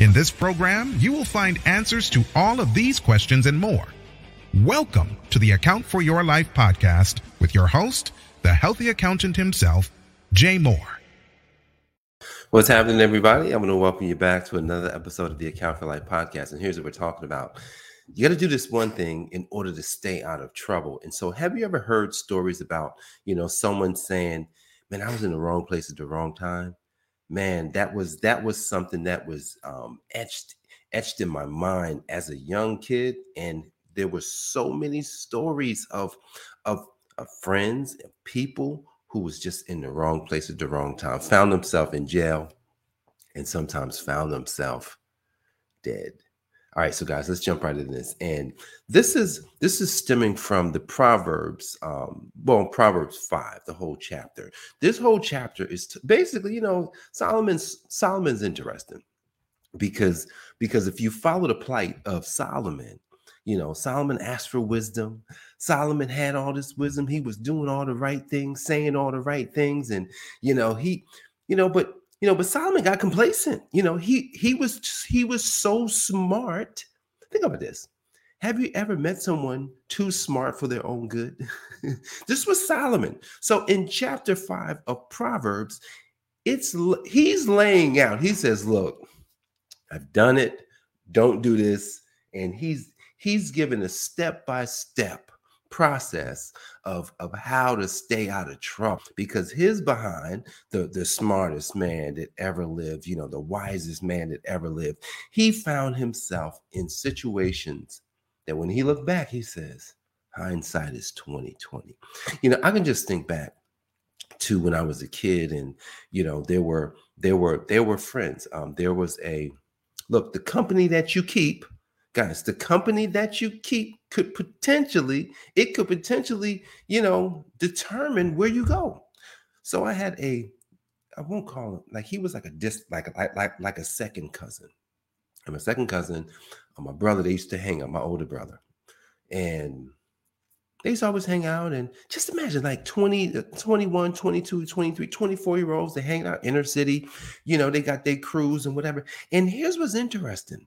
In this program, you will find answers to all of these questions and more. Welcome to the Account for Your Life podcast with your host, the healthy accountant himself, Jay Moore. What's happening, everybody? I'm going to welcome you back to another episode of the Account for Life podcast. And here's what we're talking about. You got to do this one thing in order to stay out of trouble. And so, have you ever heard stories about, you know, someone saying, Man, I was in the wrong place at the wrong time? Man, that was that was something that was um, etched etched in my mind as a young kid, and there were so many stories of of, of friends and people who was just in the wrong place at the wrong time, found themselves in jail, and sometimes found themselves dead. All right, so guys, let's jump right into this. And this is this is stemming from the Proverbs, um, well, Proverbs five, the whole chapter. This whole chapter is t- basically, you know, Solomon's Solomon's interesting because because if you follow the plight of Solomon, you know, Solomon asked for wisdom. Solomon had all this wisdom. He was doing all the right things, saying all the right things, and you know, he, you know, but you know, but Solomon got complacent. You know, he he was he was so smart. Think about this. Have you ever met someone too smart for their own good? this was Solomon. So in chapter 5 of Proverbs, it's he's laying out. He says, "Look, I've done it. Don't do this." And he's he's given a step by step process of, of how to stay out of trouble because his behind the, the smartest man that ever lived, you know, the wisest man that ever lived, he found himself in situations that when he looked back, he says, hindsight is 2020. You know, I can just think back to when I was a kid and you know there were there were there were friends. Um, there was a look, the company that you keep guys the company that you keep could potentially it could potentially you know determine where you go. So i had a i won't call him like he was like a dis like like like, like a second cousin. I'm a second cousin my brother. They used to hang out my older brother. And they used to always hang out and just imagine like 20 uh, 21 22 23 24 year olds they hang out inner city you know they got their crews and whatever. And here's what's interesting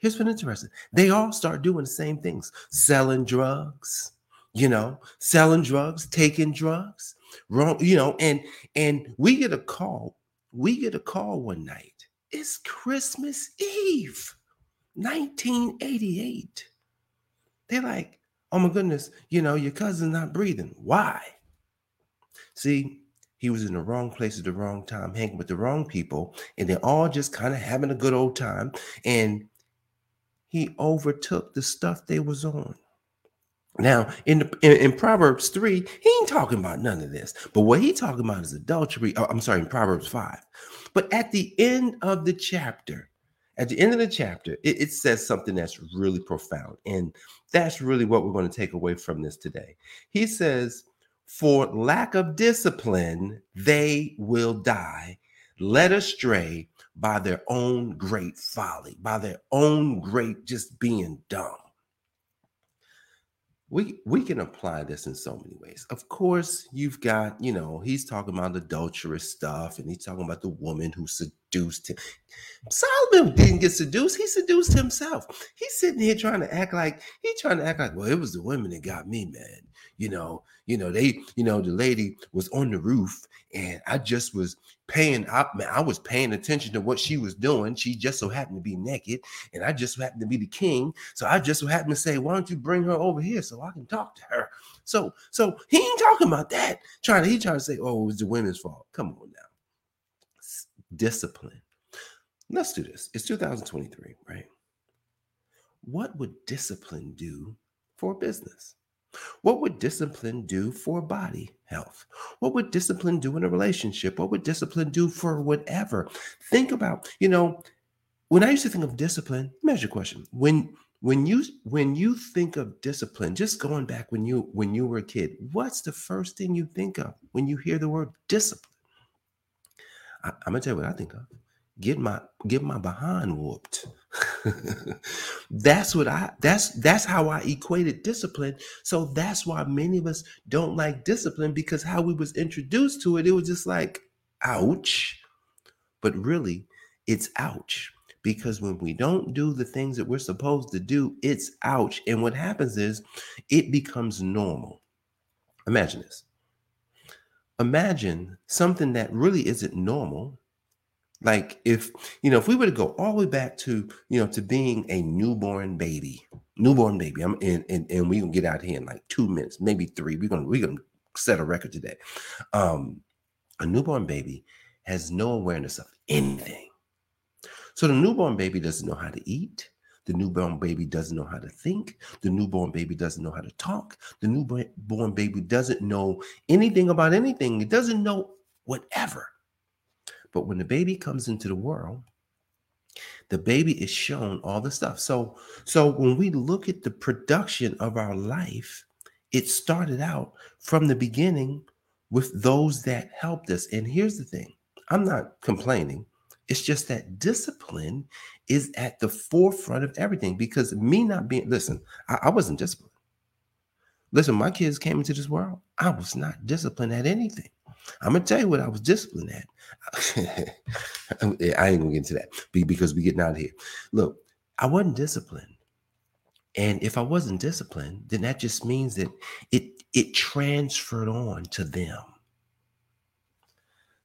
Here's what's interesting. They all start doing the same things, selling drugs, you know, selling drugs, taking drugs, wrong, you know, and and we get a call. We get a call one night. It's Christmas Eve, 1988. They're like, oh my goodness, you know, your cousin's not breathing. Why? See, he was in the wrong place at the wrong time, hanging with the wrong people, and they're all just kind of having a good old time. And he overtook the stuff they was on. Now, in, in, in Proverbs 3, he ain't talking about none of this. But what he talking about is adultery. Oh, I'm sorry, in Proverbs 5. But at the end of the chapter, at the end of the chapter, it, it says something that's really profound. And that's really what we're going to take away from this today. He says, For lack of discipline, they will die, led astray by their own great folly, by their own great just being dumb. We we can apply this in so many ways. Of course, you've got, you know, he's talking about adulterous stuff and he's talking about the woman who seduced him. Solomon didn't get seduced, he seduced himself. He's sitting here trying to act like he's trying to act like, well, it was the women that got me, man. You know, you know, they, you know, the lady was on the roof and I just was paying up, man. I was paying attention to what she was doing. She just so happened to be naked, and I just so happened to be the king. So I just so happened to say, Why don't you bring her over here so I can talk to her? So, so he ain't talking about that. Trying to he trying to say, Oh, it was the women's fault. Come on now. Discipline. Let's do this. It's 2023, right? What would discipline do for business? What would discipline do for body health? What would discipline do in a relationship? What would discipline do for whatever? Think about, you know, when I used to think of discipline, measure question. When when you when you think of discipline, just going back when you when you were a kid, what's the first thing you think of when you hear the word discipline? I, am gonna tell you what I think of. Get my get my behind whooped. that's what I that's that's how I equated discipline. So that's why many of us don't like discipline because how we was introduced to it, it was just like ouch. But really, it's ouch because when we don't do the things that we're supposed to do, it's ouch. And what happens is it becomes normal. Imagine this. Imagine something that really isn't normal like if you know, if we were to go all the way back to you know to being a newborn baby, newborn baby, I'm and and, and we can get out here in like two minutes, maybe three. We're gonna we're gonna set a record today. Um, a newborn baby has no awareness of anything. So the newborn baby doesn't know how to eat. The newborn baby doesn't know how to think. The newborn baby doesn't know how to talk. The newborn baby doesn't know anything about anything. It doesn't know whatever. But when the baby comes into the world, the baby is shown all the stuff. So, so when we look at the production of our life, it started out from the beginning with those that helped us. And here's the thing I'm not complaining. It's just that discipline is at the forefront of everything because me not being, listen, I, I wasn't disciplined. Listen, my kids came into this world. I was not disciplined at anything. I'm gonna tell you what I was disciplined at. I ain't gonna get into that because we getting out of here. Look, I wasn't disciplined, and if I wasn't disciplined, then that just means that it it transferred on to them.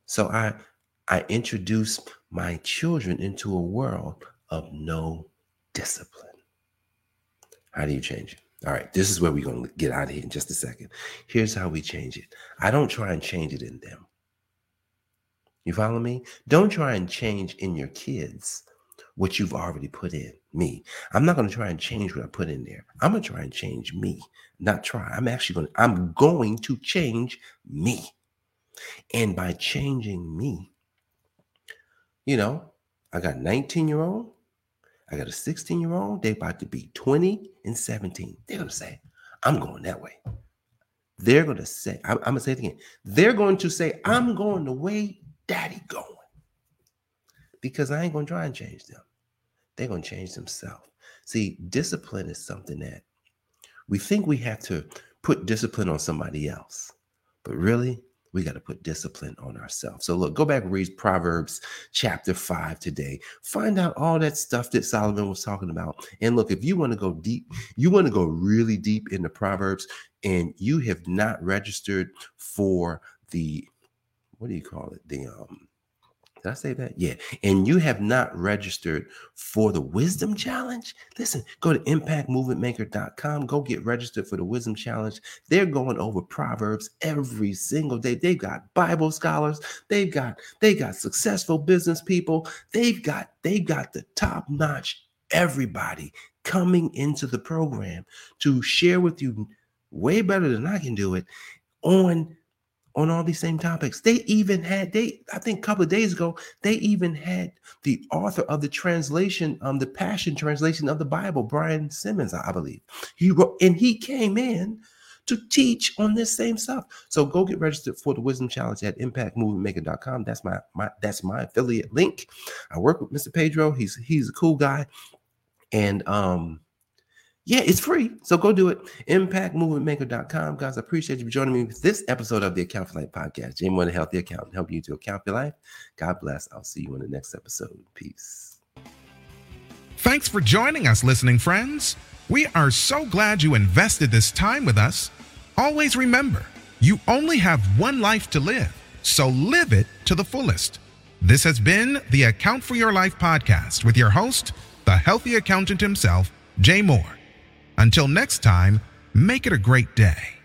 So I I introduced my children into a world of no discipline. How do you change it? All right, this is where we're going to get out of here in just a second. Here's how we change it. I don't try and change it in them. You follow me? Don't try and change in your kids what you've already put in me. I'm not going to try and change what I put in there. I'm going to try and change me, not try. I'm actually going to, I'm going to change me. And by changing me, you know, I got 19 year old, I got a 16 year old, they about to be 20 and 17. They're going to say, I'm going that way. They're going to say, I'm, I'm going to say it again. They're going to say, I'm going the way daddy going. Because I ain't going to try and change them. They're going to change themselves. See, discipline is something that we think we have to put discipline on somebody else. But really, we got to put discipline on ourselves. So look, go back and read Proverbs chapter 5 today. Find out all that stuff that Solomon was talking about. And look, if you want to go deep, you want to go really deep into Proverbs and you have not registered for the what do you call it? The um did I say that? Yeah. And you have not registered for the Wisdom Challenge? Listen, go to impactmovementmaker.com. Go get registered for the Wisdom Challenge. They're going over Proverbs every single day. They've got Bible scholars. They've got they got successful business people. They've got they've got the top notch everybody coming into the program to share with you way better than I can do it on on all these same topics. They even had they I think a couple of days ago they even had the author of the translation um the Passion translation of the Bible, Brian Simmons, I believe. He wrote and he came in to teach on this same stuff. So go get registered for the Wisdom Challenge at impactmovementmaker.com. That's my my that's my affiliate link. I work with Mr. Pedro. He's he's a cool guy. And um yeah, it's free. So go do it. ImpactMovementMaker.com. Guys, I appreciate you for joining me with this episode of the Account for Life podcast. Jamie One, a healthy accountant, help you to account for life. God bless. I'll see you in the next episode. Peace. Thanks for joining us, listening friends. We are so glad you invested this time with us. Always remember, you only have one life to live, so live it to the fullest. This has been the Account for Your Life podcast with your host, the healthy accountant himself, Jay Moore. Until next time, make it a great day.